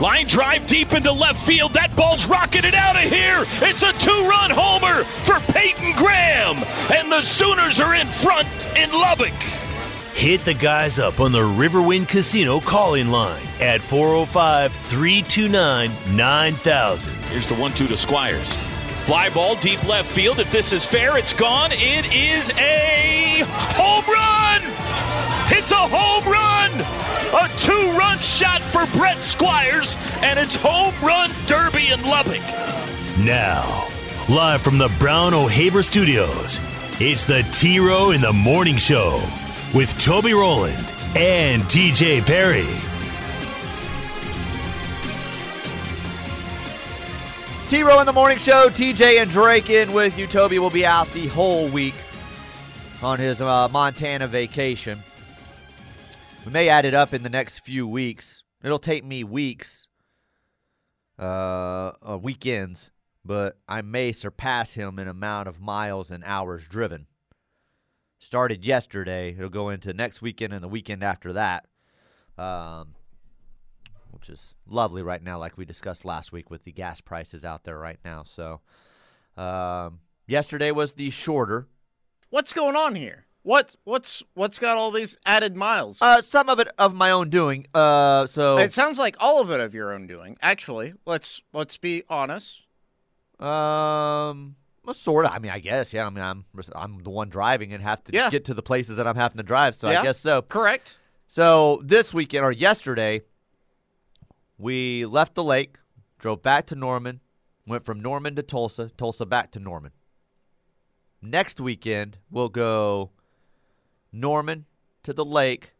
Line drive deep into left field. That ball's rocketed out of here. It's a two run homer for Peyton Graham. And the Sooners are in front in Lubbock. Hit the guys up on the Riverwind Casino calling line at 405 329 9000. Here's the 1 2 to Squires. Fly ball deep left field. If this is fair, it's gone. It is a home run! It's a home run! A two run shot for Brett Squires, and it's home run derby in Lubbock. Now, live from the Brown O'Haver Studios, it's the T Row in the Morning Show with Toby Rowland and TJ Perry. T Row in the Morning Show, TJ and Drake in with you. Toby will be out the whole week on his uh, Montana vacation. We may add it up in the next few weeks. It'll take me weeks, uh, uh, weekends, but I may surpass him in amount of miles and hours driven. Started yesterday. It'll go into next weekend and the weekend after that, um, which is lovely right now, like we discussed last week with the gas prices out there right now. So, um, yesterday was the shorter. What's going on here? What what's what's got all these added miles? Uh, some of it of my own doing. Uh, so it sounds like all of it of your own doing. Actually, let's let's be honest. Um, well, sort of. I mean, I guess. Yeah. I mean, I'm I'm the one driving and have to Yeah. get to the places that I'm having to drive. So Yeah. I guess so. Correct. So this weekend or yesterday, we left the lake, drove back to Norman, went from Norman to Tulsa, Tulsa back to Norman. Next weekend, we'll go Norman to the lake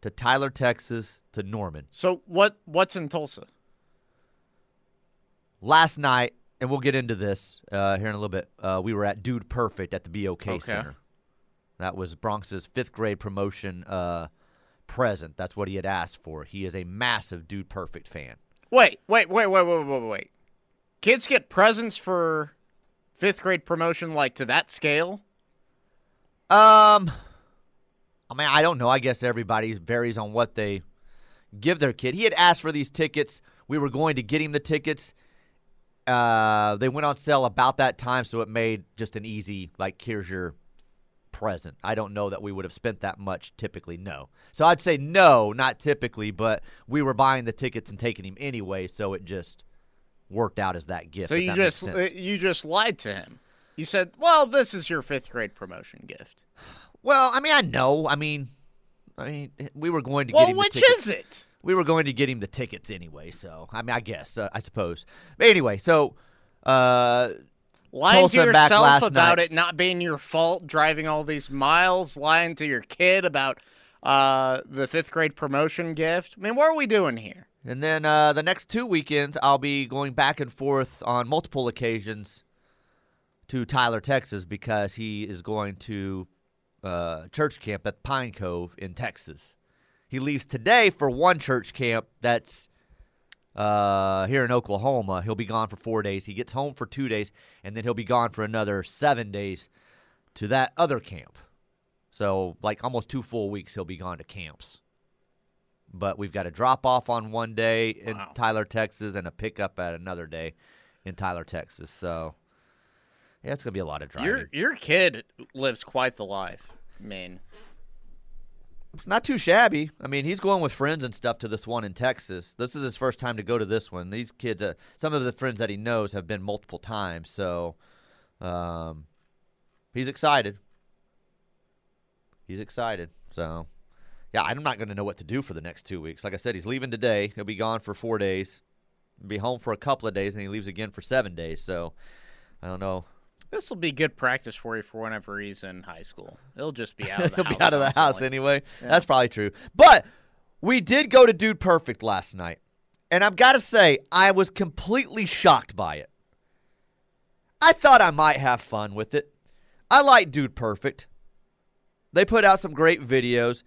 to Tyler, Texas to Norman. So what what's in Tulsa? Last night, and we'll get into this uh, here in a little bit, uh, we were at Dude Perfect at the BOK Okay. Center. That was Bronx's fifth grade promotion uh, present. That's what he had asked for. He is a massive Dude Perfect fan. Wait, wait, wait, wait, wait, wait, wait. Kids get presents for fifth grade promotion like to that scale? Um, I mean, I don't know. I guess everybody varies on what they give their kid. He had asked for these tickets. We were going to get him the tickets. Uh, they went on sale about that time, so it made just an easy like, here's your present. I don't know that we would have spent that much typically. No, so I'd say no, not typically, but we were buying the tickets and taking him anyway, so it just worked out as that gift. So you just you just lied to him. You said, "Well, this is your fifth grade promotion gift." Well, I mean, I know. I mean, I mean, we were going to get Well, him the which tickets. is it? we were going to get him the tickets anyway. So I mean, I guess uh, I suppose. But anyway, so uh, Lying Tulsa to yourself about night. it not being your fault, driving all these miles, lying to your kid about uh, the fifth grade promotion gift. I mean, what are we doing here? and then uh, the next two weekends, I'll be going back and forth on multiple occasions to Tyler, Texas, because he is going to uh, church camp at Pine Cove in Texas. He leaves today for one church camp that's uh, here in Oklahoma. He'll be gone for four days. He gets home for two days, and then he'll be gone for another seven days to that other camp. So, like almost two full weeks, he'll be gone to camps. But we've got a drop off on one day in Wow. Tyler, Texas, and a pickup at another day in Tyler, Texas. So, yeah, it's gonna be a lot of driving. Your your kid lives quite the life. I mean, It's not too shabby. I mean, he's going with friends and stuff to this one in Texas. This is his first time to go to this one. These kids, uh, some of the friends that he knows have been multiple times, so um, he's excited. He's excited. So, yeah, I'm not going to know what to do for the next two weeks. Like I said, he's leaving today. He'll be gone for four days, be home for a couple of days, and he leaves again for seven days. So, I don't know. This will be good practice for you for whenever he's in high school. He'll just be out of the He'll house. be out of the house constantly. anyway. That's probably true. But we did go to Dude Perfect last night. And I've got to say, I was completely shocked by it. I thought I might have fun with it. I like Dude Perfect. They put out some great videos.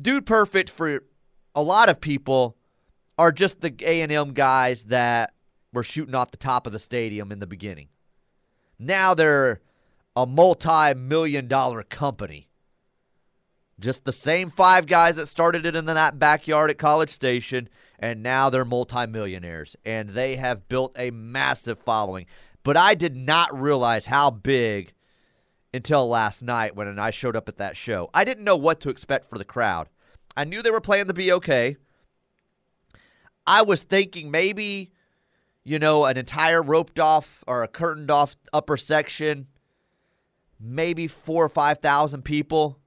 Dude Perfect for a lot of people are just the A&M guys that were shooting off the top of the stadium in the beginning. Now they're a multi-million dollar company. Just the same five guys that started it in that backyard at College Station, and now they're multimillionaires, and they have built a massive following. But I did not realize how big until last night when I showed up at that show. I didn't know what to expect for the crowd. I knew they were playing the BOK. I was thinking maybe, you know, an entire roped off or a curtained off upper section, maybe four or 5,000 people.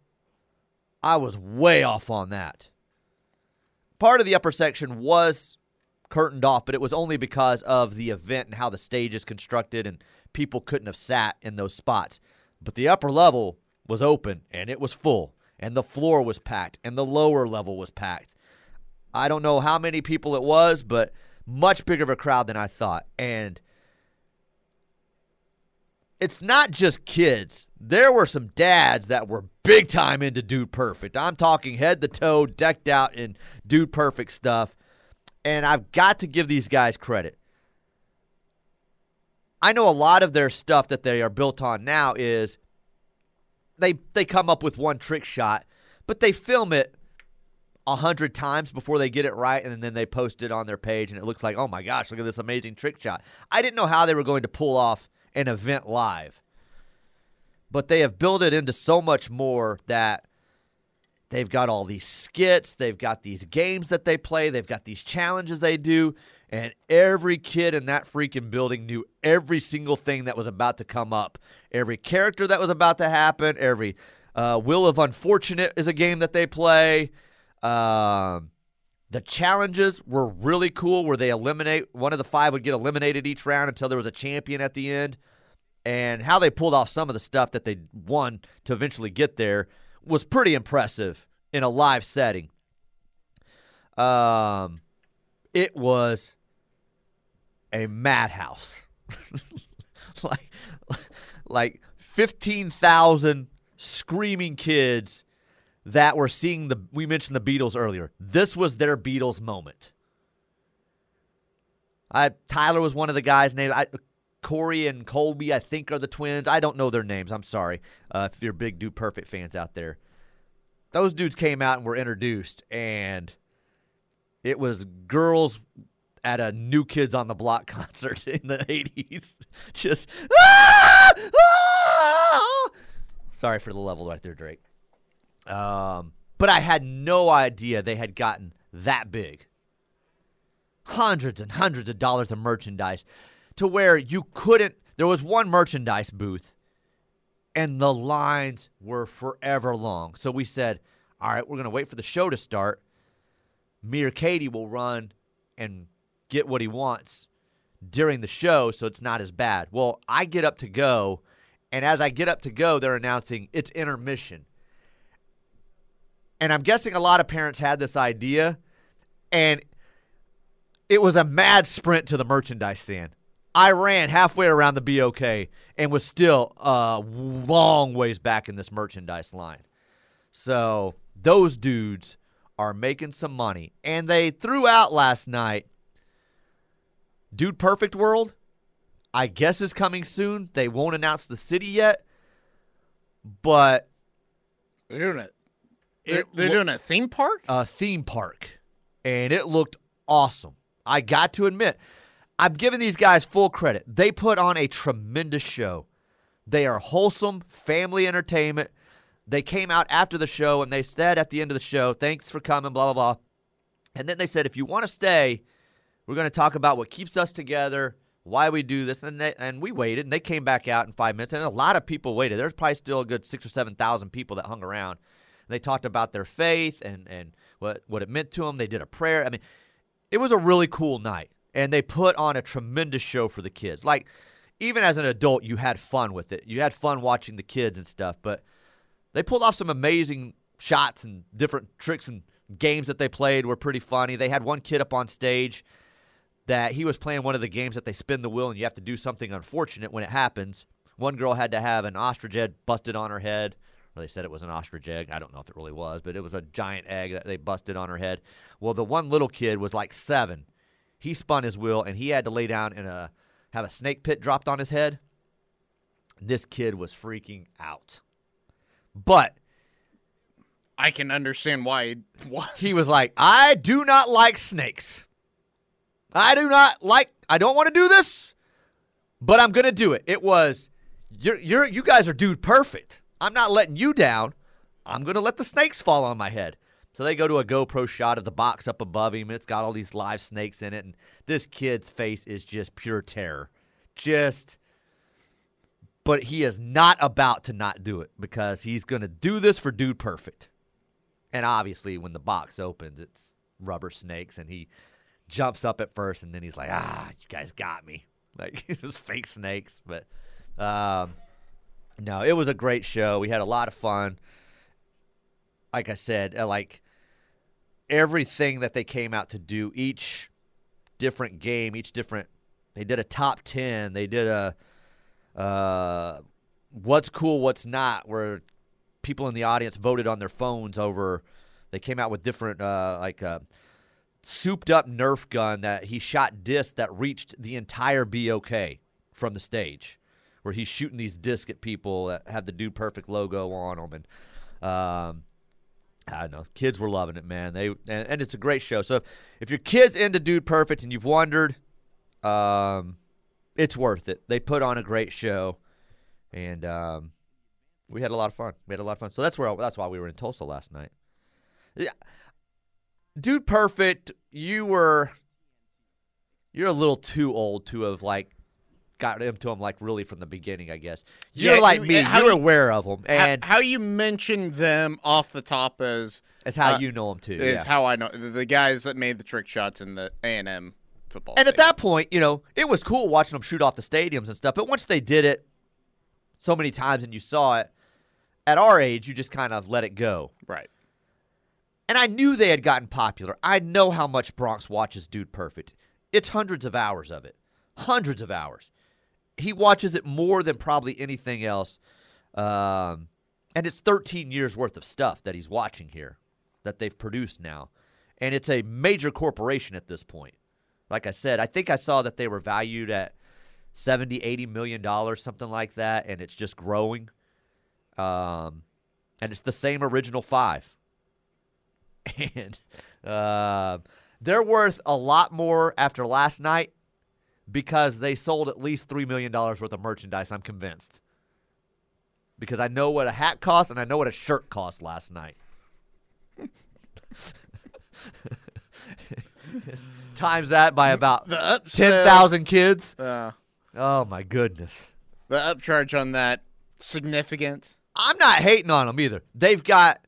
I was way off on that. Part of the upper section was curtained off, but it was only because of the event and how the stage is constructed, and people couldn't have sat in those spots. But the upper level was open and it was full, and the floor was packed, and the lower level was packed. I don't know how many people it was, but much bigger of a crowd than I thought. And it's not just kids. There were some dads that were big time into Dude Perfect. I'm talking head to toe, decked out in Dude Perfect stuff. And I've got to give these guys credit. I know a lot of their stuff that they are built on now is they they come up with one trick shot, but they film it a hundred times before they get it right, and then they post it on their page, and it looks like, oh my gosh, look at this amazing trick shot. I didn't know how they were going to pull off an event live, but they have built it into so much more that they've got all these skits, they've got these games that they play, they've got these challenges they do. And every kid in that freaking building knew every single thing that was about to come up. Every character that was about to happen. Every uh, Wheel of Unfortunate is a game that they play. Um, the challenges were really cool where they eliminate one of the five would get eliminated each round until there was a champion at the end. And how they pulled off some of the stuff that they won to eventually get there was pretty impressive in a live setting. Um, it was a madhouse. like like 15,000 screaming kids that were seeing the we mentioned the Beatles earlier. This was their Beatles moment. I Tyler was one of the guys named I, Corey and Colby, I think, are the twins. I don't know their names. I'm sorry uh, if you're big Dude Perfect fans out there. Those dudes came out and were introduced, and it was girls at a New Kids on the Block concert in the 80s. Just, ah! Ah! sorry for the level right there, Drake. Um, but I had no idea they had gotten that big. Hundreds and hundreds of dollars of merchandise to where you couldn't. There was one merchandise booth, and the lines were forever long. So we said, all right, we're going to wait for the show to start. Me or Katie will run and get what he wants during the show so it's not as bad. Well, I get up to go, and as I get up to go, they're announcing it's intermission. And I'm guessing a lot of parents had this idea, and it was a mad sprint to the merchandise stand. I ran halfway around the BOK and was still a long ways back in this merchandise line. So those dudes are making some money. And they threw out last night Dude Perfect World, I guess is coming soon. They won't announce the city yet, but they're doing it. They're, they're doing a theme park. A theme park, and it looked awesome. I got to admit, I'm giving these guys full credit. They put on a tremendous show. They are wholesome family entertainment. They came out after the show and they said at the end of the show, thanks for coming, blah, blah, blah. And then they said, if you want to stay, we're going to talk about what keeps us together, why we do this. And, they, and we waited and they came back out in five minutes. And a lot of people waited. There's probably still a good six or 7,000 people that hung around. They talked about their faith and, and what, what it meant to them. They did a prayer. I mean, it was a really cool night and they put on a tremendous show for the kids. Like, even as an adult, you had fun with it. You had fun watching the kids and stuff, but they pulled off some amazing shots and different tricks and games that they played were pretty funny. They had one kid up on stage that he was playing one of the games that they spin the wheel and you have to do something unfortunate when it happens. One girl had to have an ostrich head busted on her head. Or they said it was an ostrich egg. I don't know if it really was, but it was a giant egg that they busted on her head. Well, the one little kid was like seven. He spun his wheel and he had to lay down and a have a snake pit dropped on his head. This kid was freaking out. But I can understand why. Why? he was like, I do not like snakes. I do not like, I don't want to do this, but I'm going to do it. It was, you're, you're, you guys are dude perfect. I'm not letting you down. I'm going to let the snakes fall on my head. So they go to a GoPro shot of the box up above him, and it's got all these live snakes in it. And this kid's face is just pure terror. Just, but he is not about to not do it because he's going to do this for Dude Perfect. And obviously, when the box opens, it's rubber snakes, and he jumps up at first, and then he's like, "Ah, you guys got me!" Like it was fake snakes, but um, no, it was a great show. We had a lot of fun. Like I said, uh, like everything that they came out to do, each different game, each different. They did a top ten. They did a uh, what's cool, what's not, where people in the audience voted on their phones over. They came out with different uh, like. Uh, souped up Nerf gun that he shot discs that reached the entire BOK from the stage, where he's shooting these discs at people that have the Dude Perfect logo on them, and um, I don't know, kids were loving it, man. They and, and it's a great show. So if, if your kids into Dude Perfect and you've wondered, um, it's worth it. They put on a great show, and um, we had a lot of fun. We had a lot of fun. So that's where that's why we were in Tulsa last night. Yeah. Dude Perfect, you were you're a little too old to have like got into them like really from the beginning, I guess. You're Yeah, like you- me, how you're you- aware of them, and how, how you mentioned them off the top is that's how uh, you know them too. is yeah. how I know the, the guys that made the trick shots in the A and M football. And at that point, you know, it was cool watching them shoot off the stadiums and stuff. But once they did it so many times and you saw it, at our age, you just kind of let it go. right? And I knew they had gotten popular. I know how much Bronx watches Dude Perfect. It's hundreds of hours of it. Hundreds of hours. He watches it more than probably anything else. Um, and it's 13 years worth of stuff that he's watching here that they've produced now. And it's a major corporation at this point. Like I said, I think I saw that they were valued at 70, 80 million dollars, something like that, and it's just growing. Um, and it's the same original five and uh, they're worth a lot more after last night because they sold at least three million dollars worth of merchandise. I'm convinced because I know what a hat cost and I know what a shirt cost last night. Times that by about ten thousand kids. Uh, Oh my goodness. the upcharge on that significant. I'm not hating on them either. They've got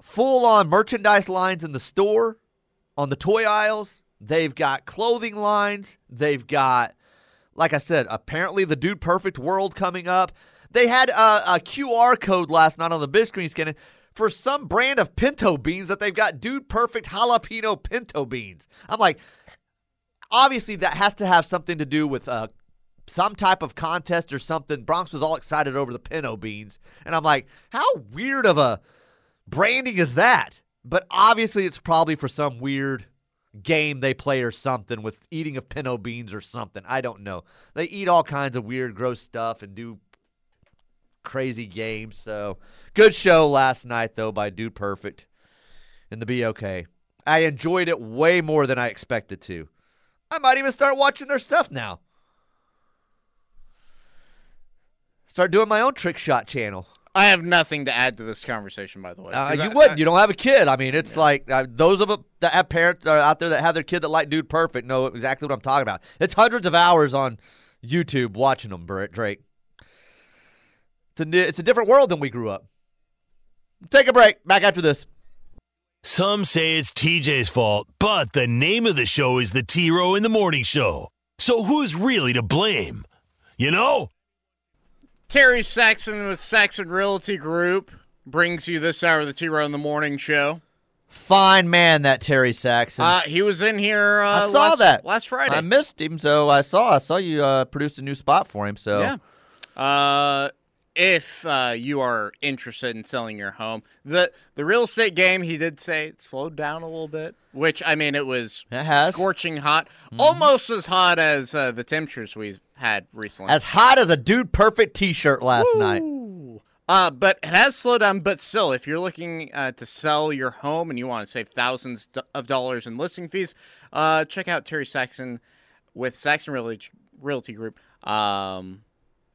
full on merchandise lines in the store, on the toy aisles. They've got clothing lines. They've got, like I said, apparently the Dude Perfect World coming up. They had a, a QR code last night on the big screen scanning for some brand of pinto beans that they've got Dude Perfect jalapeno pinto beans. I'm like, obviously that has to have something to do with uh, some type of contest or something. Bronx was all excited over the pinto beans, and I'm like, how weird of a branding is that? But obviously, it's probably for some weird game they play or something with eating of pinto beans or something. I don't know. They eat all kinds of weird, gross stuff and do crazy games. So good show last night though by Dude Perfect and the BOK. I enjoyed it way more than I expected to. I might even start watching their stuff now. Start doing my own trick shot channel. I have nothing to add to this conversation, by the way. Uh, 'cause you I- wouldn't. I- you don't have a kid. I mean, it's like uh, those of them that have parents are out there that have their kid that like Dude Perfect know exactly what I'm talking about. It's hundreds of hours on YouTube watching them, Brett Drake. It's a, it's a different world than we grew up. Take a break. Back after this. Some say it's TJ's fault, but the name of the show is the T Row in the Morning Show. So who's really to blame? You know? Terry Saxon with Saxon Realty Group brings you this hour of the T Row in the Morning Show. Fine man, that Terry Saxon. Uh, he was in here. Uh, I saw last, that last Friday. I missed him, so I saw. I saw you uh, produced a new spot for him. So Yeah. Uh, if uh, you are interested in selling your home, the the real estate game, he did say it slowed down a little bit. Which I mean, it was It has. Mm-hmm. scorching hot, almost as hot as uh, the temperatures we've had recently. as hot as a dude perfect T-shirt last night. Uh, but it has slowed down. But still, if you're looking uh, to sell your home and you want to save thousands of dollars in listing fees, uh, check out Terry Saxon with Saxon Realty, Realty Group. Um,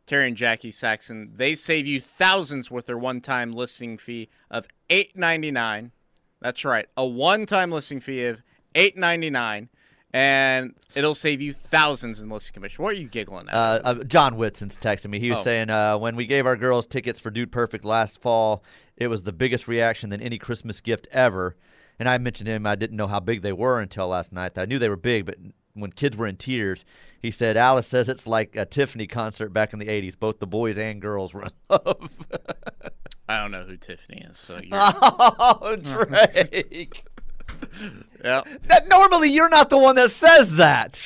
Terry and Jackie Saxon, they save you thousands with their one-time listing fee of eight ninety nine. That's right, a one-time listing fee of eight ninety nine, and it'll save you thousands in listing commission. What are you giggling at? Uh, uh, John Whitson's texting me. He was Oh. saying uh, when we gave our girls tickets for Dude Perfect last fall, it was the biggest reaction than any Christmas gift ever. And I mentioned to him I didn't know how big they were until last night. I knew they were big, but when kids were in tears, he said Alice says it's like a Tiffany concert back in the '80s. Both the boys and girls were in love. I don't know who Tiffany is, so you're, oh, Drake. Yeah. that normally you're not the one that says that.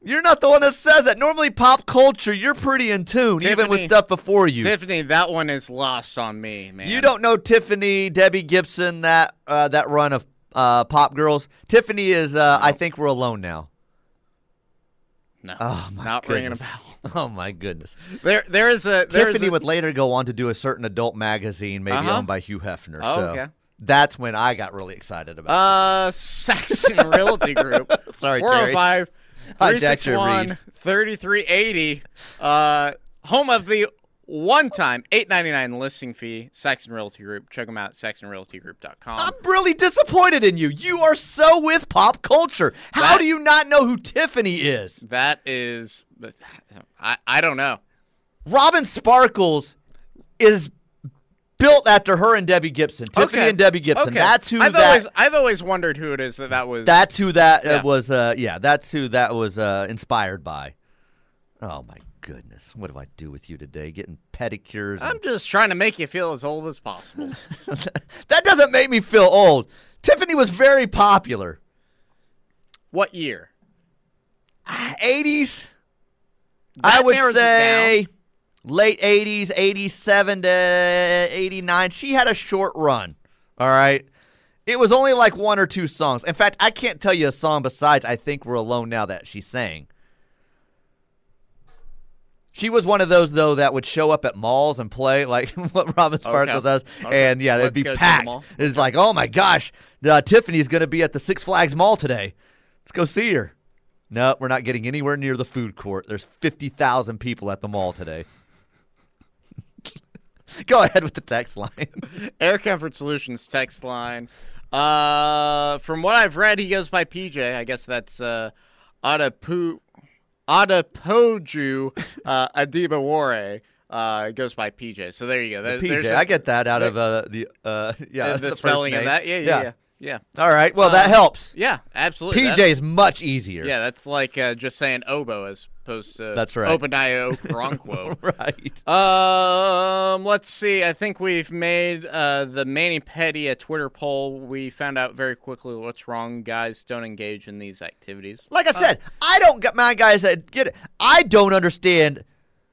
You're not the one that says that. Normally, pop culture, you're pretty in tune, even with stuff before you. Tiffany, that one is lost on me, man. You don't know Tiffany, Debbie Gibson, that uh, that run of uh, pop girls. Tiffany is. Uh, I think we're alone now. No, Oh my not goodness. ringing a bell. Oh my goodness. There, there is a there is Tiffany a- would later go on to do a certain adult magazine, maybe Uh-huh. owned by Hugh Hefner. Oh, so okay. That's when I got really excited about. uh Saxon Realty Group. Sorry, Terry. 405 Hi, 361 3380. Uh, home of the one time eight ninety nine listing fee. Saxon Realty Group. Check them out. SaxonRealtyGroup.com. I'm really disappointed in you. You are so with pop culture. How That- do you not know who Tiffany is? That is, I, I don't know. Robin Sparkles is built after her and Debbie Gibson. Tiffany Okay. and Debbie Gibson. Okay. That's who I've that. always I've always wondered who it is that that was. That's who that uh, Yeah. was. Uh, yeah, that's who that was uh, inspired by. Oh my goodness, what do I do with you today? Getting pedicures. and- I'm just trying to make you feel as old as possible. that doesn't make me feel old. Tiffany was very popular. what year? 80s. I would say late 80s, 87 to 89. She had a short run. All right. It was only like one or two songs. In fact, I can't tell you a song besides I Think We're Alone Now that she sang. She was one of those though that would show up at malls and play like what Robin Sparkles does, Okay. and yeah, they'd Let's be packed. It's like, oh my gosh, uh, Tiffany's going to be at the Six Flags Mall today. Let's go see her. No, we're not getting anywhere near the food court. There's fifty thousand people at the mall today. go ahead with the text line. Air Comfort Solutions text line. Uh, from what I've read, he goes by PJ. I guess that's uh, Adapu, Adapoju uh, Adibawore. Uh, goes by PJ. So there you go. There- PJ, a- I get that out of uh, the uh, yeah the, the spelling of that. Yeah, yeah, yeah, yeah. All right, well that Uh, helps. Yeah, absolutely. PJ is much easier. yeah, that's like uh, just saying oboe as opposed to That's right. Obadiah Okoronkwo. right. Um, let's see. I think we've made uh, the mani-pedi a Twitter poll. We found out very quickly what's wrong. Guys don't engage in these activities. Like I said, I don't get my guys that get it. I don't understand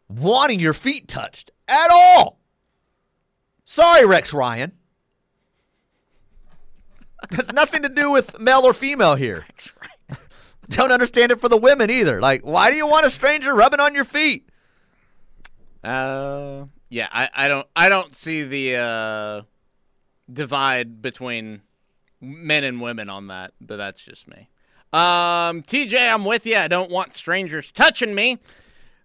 wanting your feet touched at all. Sorry, Rex Ryan. Has nothing to do with male or female here. Don't understand it for the women either. Like, why do you want a stranger rubbing on your feet? Uh, yeah, I, I don't I don't see the uh, divide between men and women on that, but that's just me. Um, TJ, I'm with you. I don't want strangers touching me.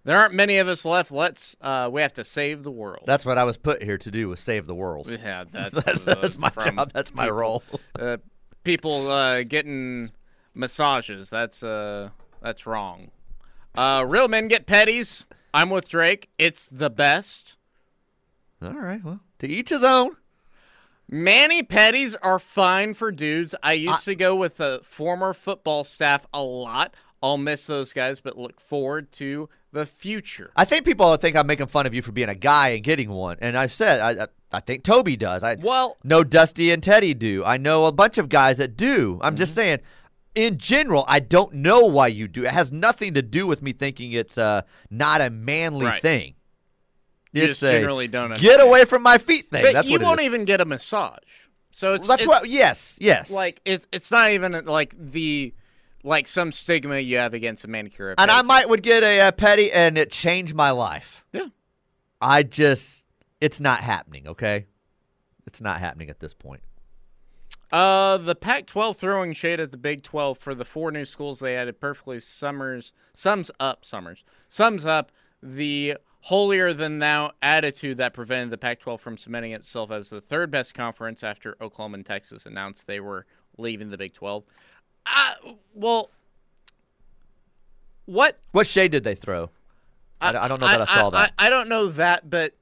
There aren't many of us left. Let's uh, we have to save the world. That's what I was put here to do was save the world. yeah, that's That's, uh, that's my job. That's my people- role. uh, people uh, getting massages. That's uh, that's wrong. Uh, real men get petties. I'm with Drake. It's the best. All right. Well, to each his own. mani-pedis are fine for dudes. I used to go with the former football staff a lot. I'll miss those guys, but look forward to the future. I think people think I'm making fun of you for being a guy and getting one. And I said, I, I, think Toby does. I Well, know Dusty and Teddy do. I know a bunch of guys that do. I'm just Mm-hmm. saying. In general, I don't know why you do. It has nothing to do with me thinking it's uh, not a manly Right. thing. You it's just a generally don't get away from my feet thing. but That's you won't is. even get a massage. So it's Well, that's it's what. Yes, yes. like it's it's not even like the like some stigma you have against a manicure. or and I might would get a, uh petty, and it changed my life. Yeah. I just, it's not happening. Okay, it's not happening at this point. Uh, the Pac-12 throwing shade at the Big 12 for the four new schools they added perfectly summers sums up summers sums up the holier than thou attitude that prevented the Pac-12 from cementing itself as the third best conference after Oklahoma and Texas announced they were leaving the Big 12. Uh, well, what What shade did they throw? I, I don't know that I, saw that. I, I don't know that, but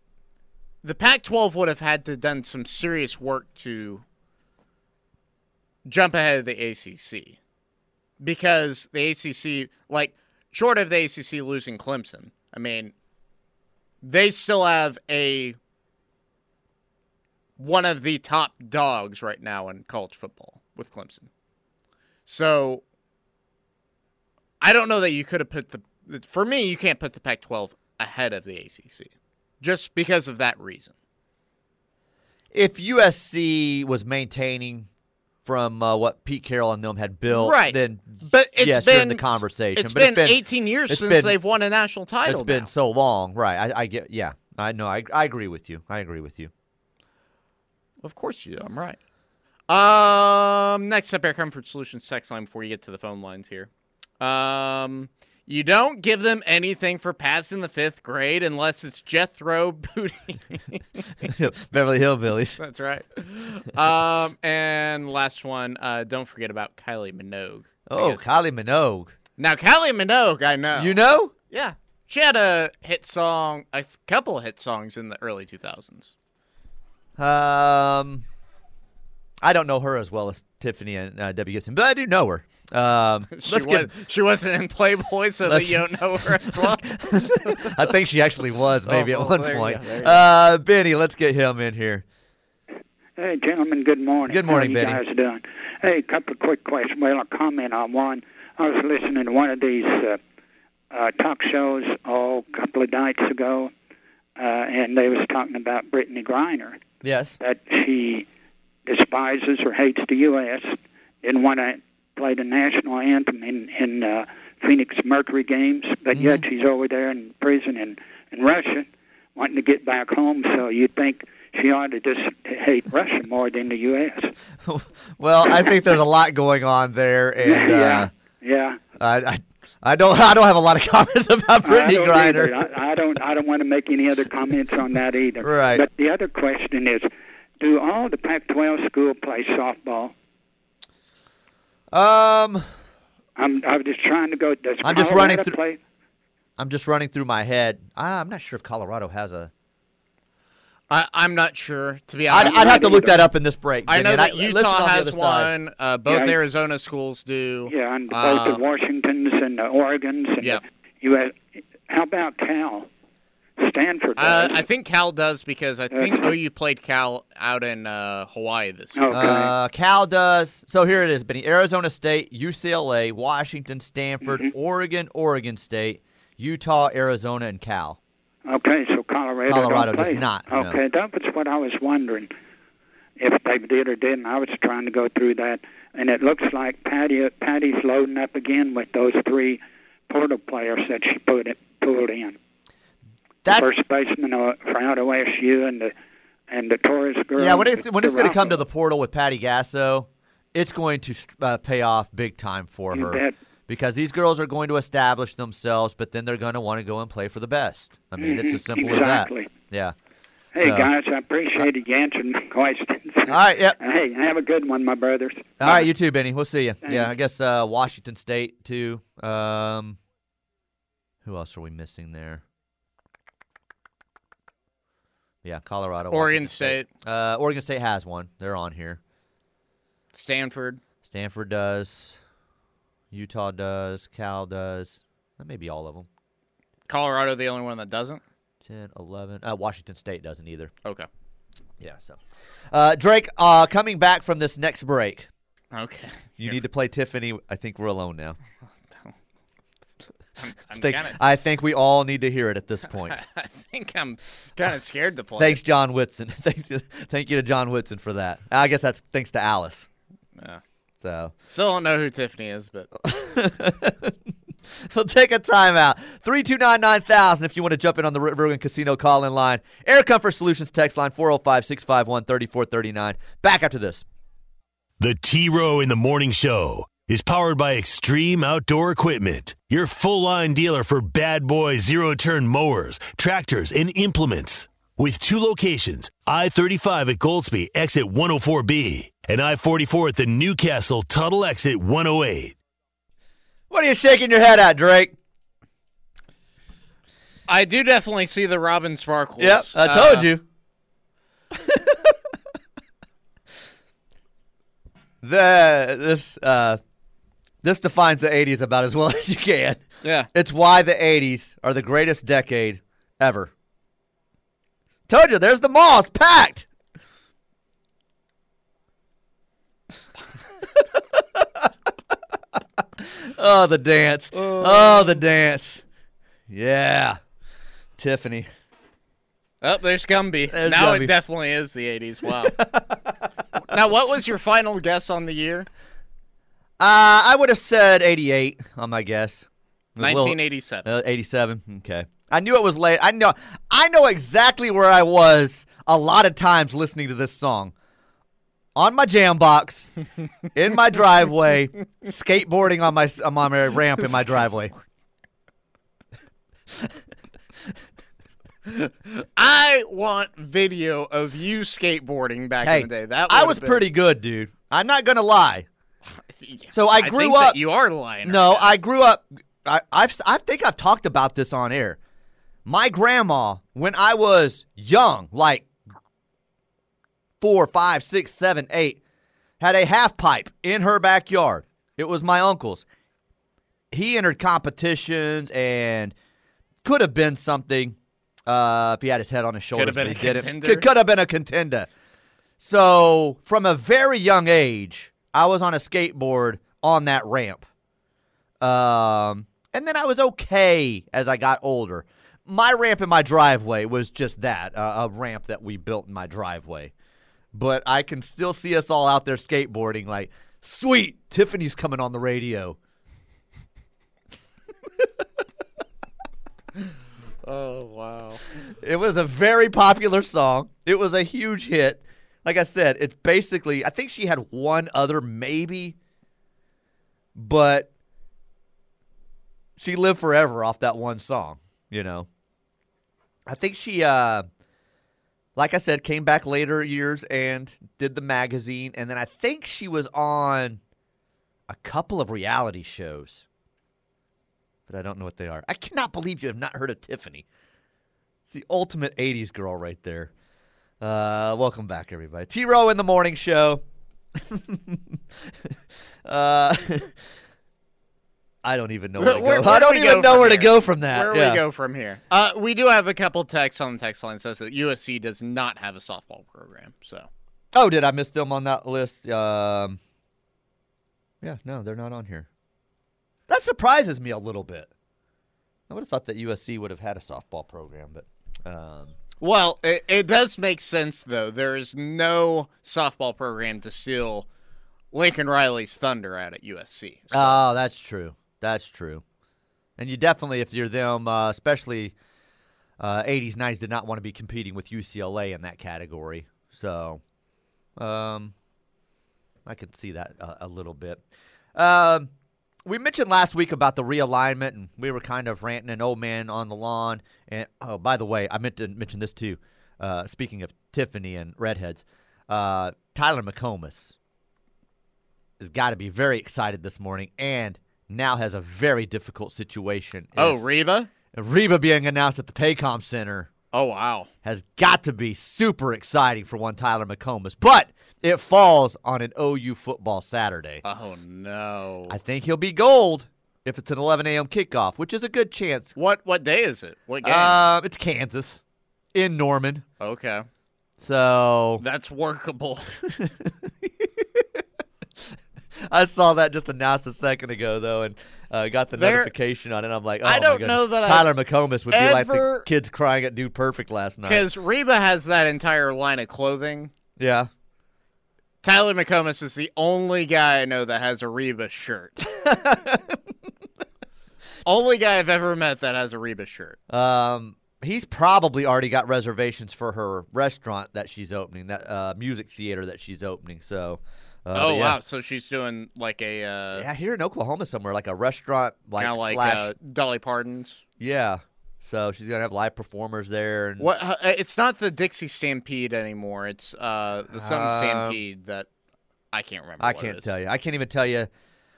the Pac-12 would have had to done some serious work to jump ahead of the ACC because the ACC, like, short of the ACC losing Clemson, I mean, they still have a one of the top dogs right now in college football with Clemson. So I don't know that you could have put the for me you can't put the Pac-12 ahead of the ACC just because of that reason. if USC was maintaining from uh, what Pete Carroll and them had built, Right. then But it's yes, been in the conversation. It's but been, 18 years since been- they've won a national title. It's been now. so long, right? I, I get, yeah, I know. I, I agree with you. I agree with you. Of course you. I'm right. Um, next up, Air Comfort Solutions text line before you get to the phone lines here. Um, you don't give them anything for passing the fifth grade unless it's Jethro Bodine. Beverly Hillbillies. That's right. Um, and last one, uh, don't forget about Kylie Minogue. Oh. Kylie Minogue. now Kylie Minogue, I know. You know? Yeah, she had a hit song, a couple of hit songs in the early 2000s. Um, I don't know her as well as Tiffany and uh, Debbie Gibson, but I do know her. Um, She, let's get. was, she wasn't in Playboy, so that you don't know her as well. I think she actually was maybe Oh, at well, one point. go, there you go. Uh, Benny, let's get him in here. Hey, gentlemen, good morning. Good morning, How Benny. you guys doing? Hey, a couple of quick questions. Well, a comment on one. I was listening to one of these uh, uh, talk shows oh, a couple of nights ago, uh, and they was talking about Brittney Griner, Yes. that she despises or hates the U.S., didn't want to play the national anthem in, in uh, Phoenix Mercury games, but yet she's over there in prison in, in Russia wanting to get back home, so you'd think she ought to just hate Russia more than the U.S. well, I think there's a lot going on there, and yeah, uh, yeah. I, I, I don't, I don't have a lot of comments about Brittney Griner. I, I don't. I don't want to make any other comments on that either. Right. But the other question is, do all the Pac-12 school play softball? Um, I'm. I'm just trying to go. Does I'm just running through- Play? I'm just running through my head. I'm not sure if Colorado has a. I, I'm not sure, to be I'd, honest. I'd have to look that up in this break. I know that listen Utah on has one. Uh, both Yeah. Arizona schools do. Yeah, and both Uh, the Washingtons and the Oregons and Yeah. the U.S. How about Cal? Stanford Uh. I think Cal does because I think Okay. OU played Cal out in uh, Hawaii this year. Okay. Uh, Cal does. So here it is, Benny. Arizona State, UCLA, Washington, Stanford, Mm-hmm. Oregon, Oregon State, Utah, Arizona, and Cal. Okay, so Colorado. Colorado don't does play. not, no. Okay, that was what I was wondering if they did or didn't. I was trying to go through that, and it looks like Patty Patty's loading up again with those three portal players that she put it pulled in. That's the first baseman uh, for out OSU and the and the Torres girl. yeah. When it's when it's going to come to the portal with Patty Gasso, it's going to uh, pay off big time for You her bet. because these girls are going to establish themselves, but then they're going to want to go and play for the best. I mean, it's Mhm, as simple exactly. as that. Yeah. Hey So- guys, I appreciate you answering my questions. All right. Yep. Hey, have a good one, my brothers. All right, you too, Benny. We'll see you. Thanks. Yeah, I guess uh, Washington State too. Um, who else are we missing there? Yeah, Colorado. Oregon State. Uh, Oregon State has one. They're on here. Stanford. Stanford does. Utah does. Cal does. That may be all of them. Colorado, the only one that doesn't. 10, 11. Uh, Washington State doesn't either. Okay. Yeah. So, uh, Drake, uh, coming back from this next break, Okay. you need to play Tiffany. I think we're alone now. I'm Think, kinda, I think we all need to hear it at this point. I think I'm kind of scared to play. Thanks, John Whitson. Thanks, to, thank you to John Whitson for that. I guess that's thanks to Alice. Yeah. So Still don't know who Tiffany is, but we'll take a timeout. 329 9000 if you want to jump in on the Rogan Casino call in line. Air Comfort Solutions text line 405 651 3439. Back after this. The T Row in the Morning Show is powered by Extreme Outdoor Equipment, your full line dealer for bad boy zero turn mowers, tractors, and implements. With two locations I 35 at Goldsby, exit 104B, and I 44 at the Newcastle Tuttle exit 108. What are you shaking your head at, Drake? I do definitely see the Robin Sparkles. Yep, I told Uh, you. the this uh this defines the 80s about as well as you can. Yeah. It's why the 80s are the greatest decade ever. Told you, there's the mall. It's packed. oh, the dance. Oh. oh, the dance. Yeah. Tiffany. Oh, there's Gumby. There's now Gumby. it definitely is the 80s. Wow. now, what was your final guess on the year? Uh, I would have said 88 on my guess. It was a little- 1987. Uh, 87. Okay. I knew it was late. I know I know exactly where I was a lot of times listening to this song. On my jam box, in my driveway, skateboarding on my on my ramp in my driveway. I want video of you skateboarding back Hey, in the day. That I was been- pretty good, dude. I'm not gonna lie. So I grew think that up- you are lying. No, right. I grew up. I I've, I think I've talked about this on air. My grandma, when I was young, like four, five, six, seven, eight, had a half pipe in her backyard. It was my uncle's. He entered competitions and could have been something uh, if he had his head on his shoulders. been but a he didn't. contender. Could, could have been a contender. So from a very young age, I was on a skateboard on that ramp. Um, and then I was okay as I got older. My ramp in my driveway was just that uh, a ramp that we built in my driveway. But I can still see us all out there skateboarding, like, sweet, Tiffany's coming on the radio. Oh wow. It was a very popular song. It was a huge hit. Like I said, it's basically I think she had one other maybe, but she lived forever off that one song, you know. I think she uh like I said came back later years and did the magazine and then I think she was on a couple of reality shows. But I don't know what they are. I cannot believe you have not heard of Tiffany. It's the ultimate 80s girl right there. Uh, welcome back, everybody. T Row in the morning show. uh, I don't even know where to go. where I do don't even go know from where to go from that. Where Yeah. we go from here? Uh, we do have a couple texts on the text line says that USC does not have a softball program. So Oh, did I miss them on that list? Um, yeah, no, they're not on here. That surprises me a little bit. I would have thought that USC would have had a softball program, but um, Well, it, it does make sense though. There is no softball program to steal Lincoln Riley's thunder out at USC. So, Oh, that's true. That's true. And you definitely, if you're them, uh, especially uh, 80s, 90s, did not want to be competing with UCLA in that category. So, um, I could see that uh, a little bit. Um, we mentioned last week about the realignment, and we were kind of ranting an old man on the lawn. And oh, by the way, I meant to mention this too. Uh, speaking of Tiffany and redheads, uh, Tyler McComas has got to be very excited this morning, and now has a very difficult situation. oh, If- Reba. Reba being announced at the Paycom Center Oh wow. has got to be super exciting for one Tyler McComas, but it falls on an OU football Saturday. Oh no. I think he'll be gold if it's an 11 a.m. kickoff, which is a good chance. what what day is it? What game? Um, it's Kansas in Norman. okay. So That's workable. I saw that just announced a second ago, though, and uh, got the There- notification on it. I'm like, oh, I don't know that Tyler McComas would be like the kids crying at Dude Perfect last night. Because Reba has that entire line of clothing. Yeah. Tyler McComas is the only guy I know that has a Reba shirt. only guy I've ever met that has a Reba shirt. Um, he's probably already got reservations for her restaurant that she's opening, that uh, music theater that she's opening. So, uh, oh yeah. wow! So she's doing like a uh, Yeah, here in Oklahoma somewhere, like a restaurant, like, like slash, uh, Dolly Parton's. yeah. So she's gonna have live performers there, and What? Uh, it's not the Dixie Stampede anymore. It's uh, the something Um, Stampede that I can't remember. I what can't is. tell you. I can't even tell you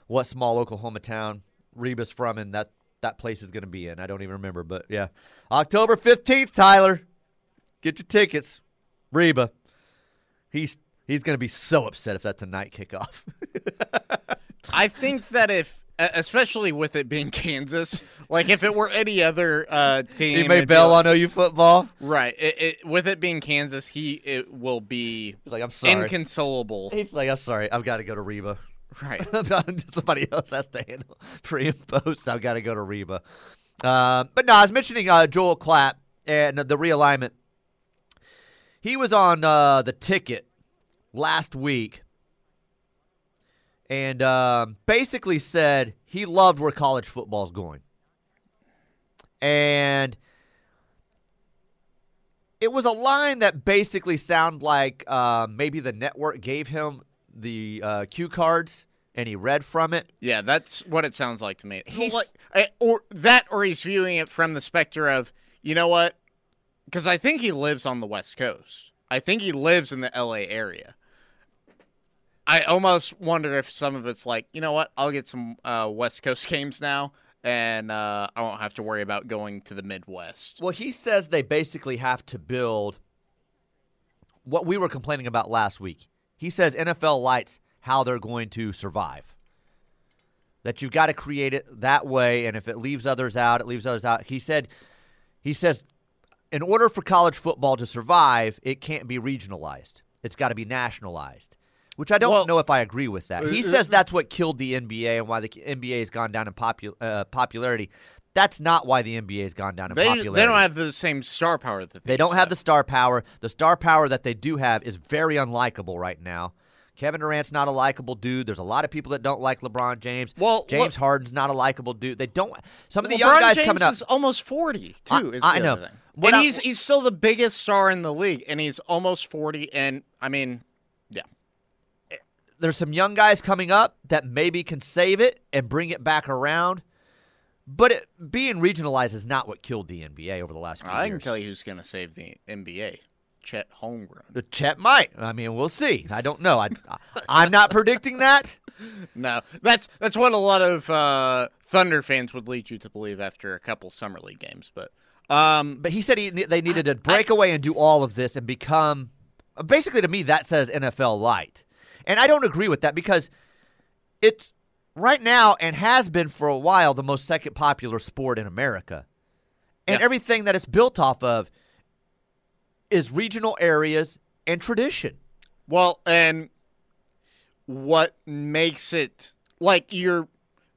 what small Oklahoma town Reba's from, and that that place is gonna be in. I don't even remember, but yeah, October fifteenth, Tyler, get your tickets. Reba, he's he's gonna be so upset if that's a night kickoff. I think that if, especially with it being Kansas, like if it were any other uh, team, he may bail like- on OU football. Right. It, it, with it being Kansas, he it will be He's like, I'm sorry. inconsolable. He's like, I'm sorry. I've got to go to Reba. Right. Somebody else has to handle pre and post. I've got to go to Reba. Um, but no, I was mentioning uh, Joel Klatt and the realignment. He was on uh, the ticket last week and um, basically said he loved where college football's going. And it was a line that basically sounded like uh, maybe the network gave him the uh, cue cards and he read from it. Yeah, that's what it sounds like to me. He's- or that, or he's viewing it from the specter of, you know what? Because I think he lives on the West Coast. I think he lives in the L.A. area. I almost wonder if some of it's like, you know what? I'll get some uh, West Coast games now, and uh, I won't have to worry about going to the Midwest. Well, he says they basically have to build what we were complaining about last week. He says NFL lights how they're going to survive. That you've got to create it that way, and if it leaves others out, it leaves others out. He said, he says, in order for college football to survive, it can't be regionalized. It's got to be nationalized. Which I don't Well- know if I agree with that. He Uh, says that's what killed the NBA and why the NBA has gone down in popu- uh, popularity. That's not why the NBA has gone down in They, popularity. they don't have the same star power that They don't have the star power. The star power that they do have is very unlikable right now. Kevin Durant's not a likable dude. There's a lot of people that don't like LeBron James. Well, James look- Harden's not a likable dude. They don't. Some of the LeBron young guys James coming up. is almost forty too. I- is I know. other thing. What and I- he's he's still the biggest star in the league, and he's almost forty. And I mean, There's some young guys coming up that maybe can save it and bring it back around. But it, being regionalized is not what killed the NBA over the last few years. I can tell you who's going to save the NBA: Chet Holmgren. The Chet might. I mean, we'll see. I don't know. I, I, am not predicting that. No, that's that's what a lot of uh, Thunder fans would lead you to believe after a couple summer league games. But um, But he said he, they needed to break away and do all of this and become. Basically, to me, that says NFL light. And I don't agree with that because it's right now and has been for a while the most second popular sport in America. And Yeah. everything that it's built off of is regional areas and tradition. well, and what makes it like you're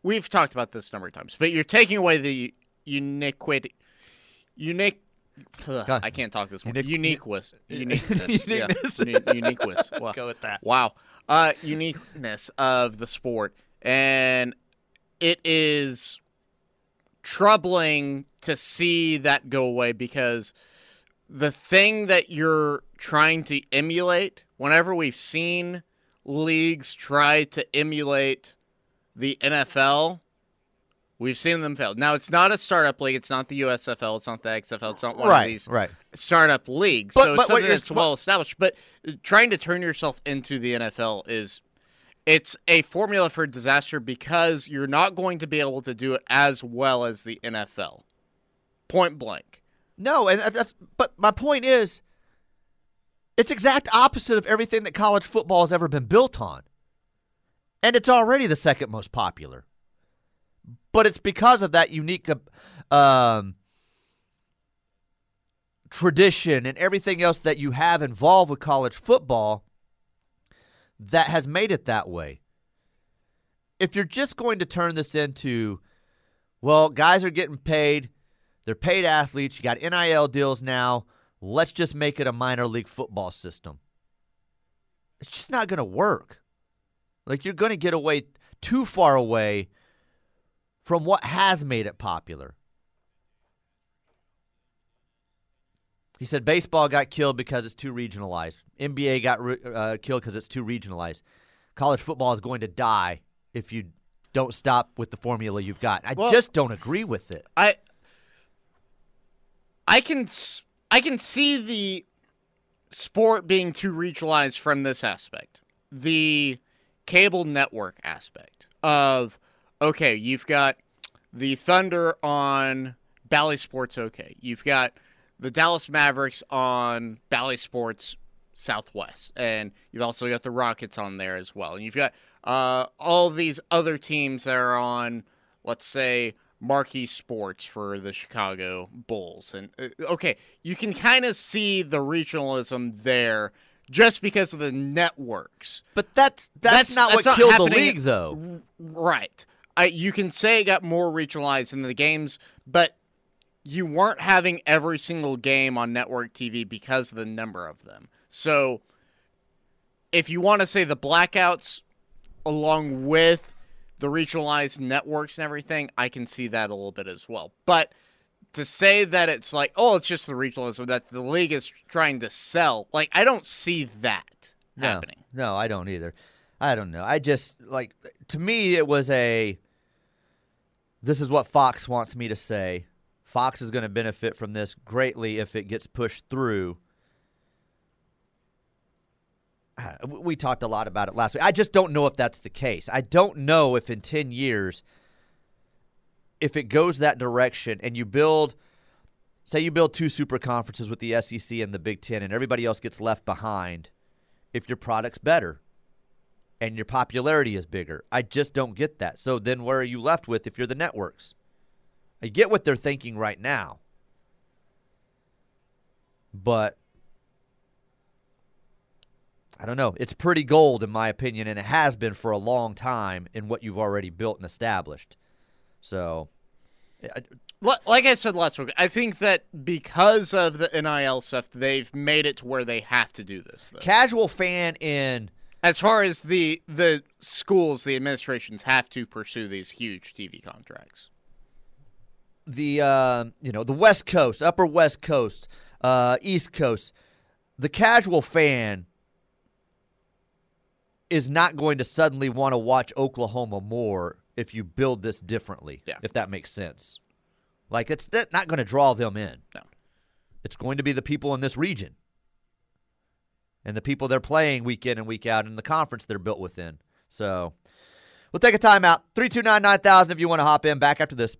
we've talked about this a number of times, but you're taking away the uniquity, unique. Ugh, I can't talk this one. Unique- Uniqueness, uniqueness, yeah, Uniqueness. uni- uniqueness. Wow. Go with that. Wow, uh, uniqueness of the sport, and it is troubling to see that go away because the thing that you're trying to emulate, whenever we've seen leagues try to emulate the NFL, we've seen them fail. Now, it's not a startup league. It's not the USFL. It's not the XFL. It's not one Right, of these right. Startup leagues. But- so but something that's well established. But trying to turn yourself into the NFL is it's a formula for disaster because you're not going to be able to do it as well as the NFL. Point blank. No, and that's but my point is it's exact opposite of everything that college football has ever been built on. And it's already the second most popular. But it's because of that unique uh, um, tradition and everything else that you have involved with college football that has made it that way. If you're just going to turn this into, well, guys are getting paid, they're paid athletes, you got NIL deals now, let's just make it a minor league football system. It's just not going to work. Like, you're going to get away too far away from what has made it popular. He said baseball got killed because it's too regionalized. NBA got uh, killed because it's too regionalized. College football is going to die if you don't stop with the formula you've got. I Well- just don't agree with it. I I can I can see the sport being too regionalized from this aspect. The cable network aspect of okay, you've got the Thunder on Bally Sports okay. You've got the Dallas Mavericks on Bally Sports Southwest, and you've also got the Rockets on there as well. And you've got uh, all these other teams that are on, let's say, Marquee Sports for the Chicago Bulls. And uh, okay, you can kind of see the regionalism there just because of the networks. But that's that's, That's- not that's what not killed the league, though. Right. I, you can say it got more regionalized in the games, but you weren't having every single game on network TV because of the number of them. So if you want to say the blackouts along with the regionalized networks and everything, I can see that a little bit as well. But to say that it's like, oh, it's just the regionalism that the league is trying to sell, like I don't see that No, happening. no, I don't either. I don't know. I just like to me it was a. This is what Fox wants me to say. Fox is going to benefit from this greatly if it gets pushed through. Uh, we- talked a lot about it last week. I just don't know if that's the case. I don't know if in 10 years, if it goes that direction and you build, say, you build two super conferences with the SEC and the Big Ten and everybody else gets left behind, if your product's better and your popularity is bigger. I just don't get that. So then where are you left with if you're the networks? I get what they're thinking right now. But I don't know. It's pretty gold in my opinion and it has been for a long time in what you've already built and established. So I- Like I said last week, I think that because of the NIL stuff, they've made it to where they have to do this. Though. casual fan in As far as the the schools, the administrations have to pursue these huge TV contracts. The uh, you know the West Coast, Upper West Coast, uh, East Coast, the casual fan is not going to suddenly want to watch Oklahoma more if you build this differently. Yeah. If that makes sense, like it's not going to draw them in. No. It's going to be the people in this region and the people they're playing week in and week out in the conference they're built within. So we'll take a timeout. 329 9000 if you want to hop in. Back after this.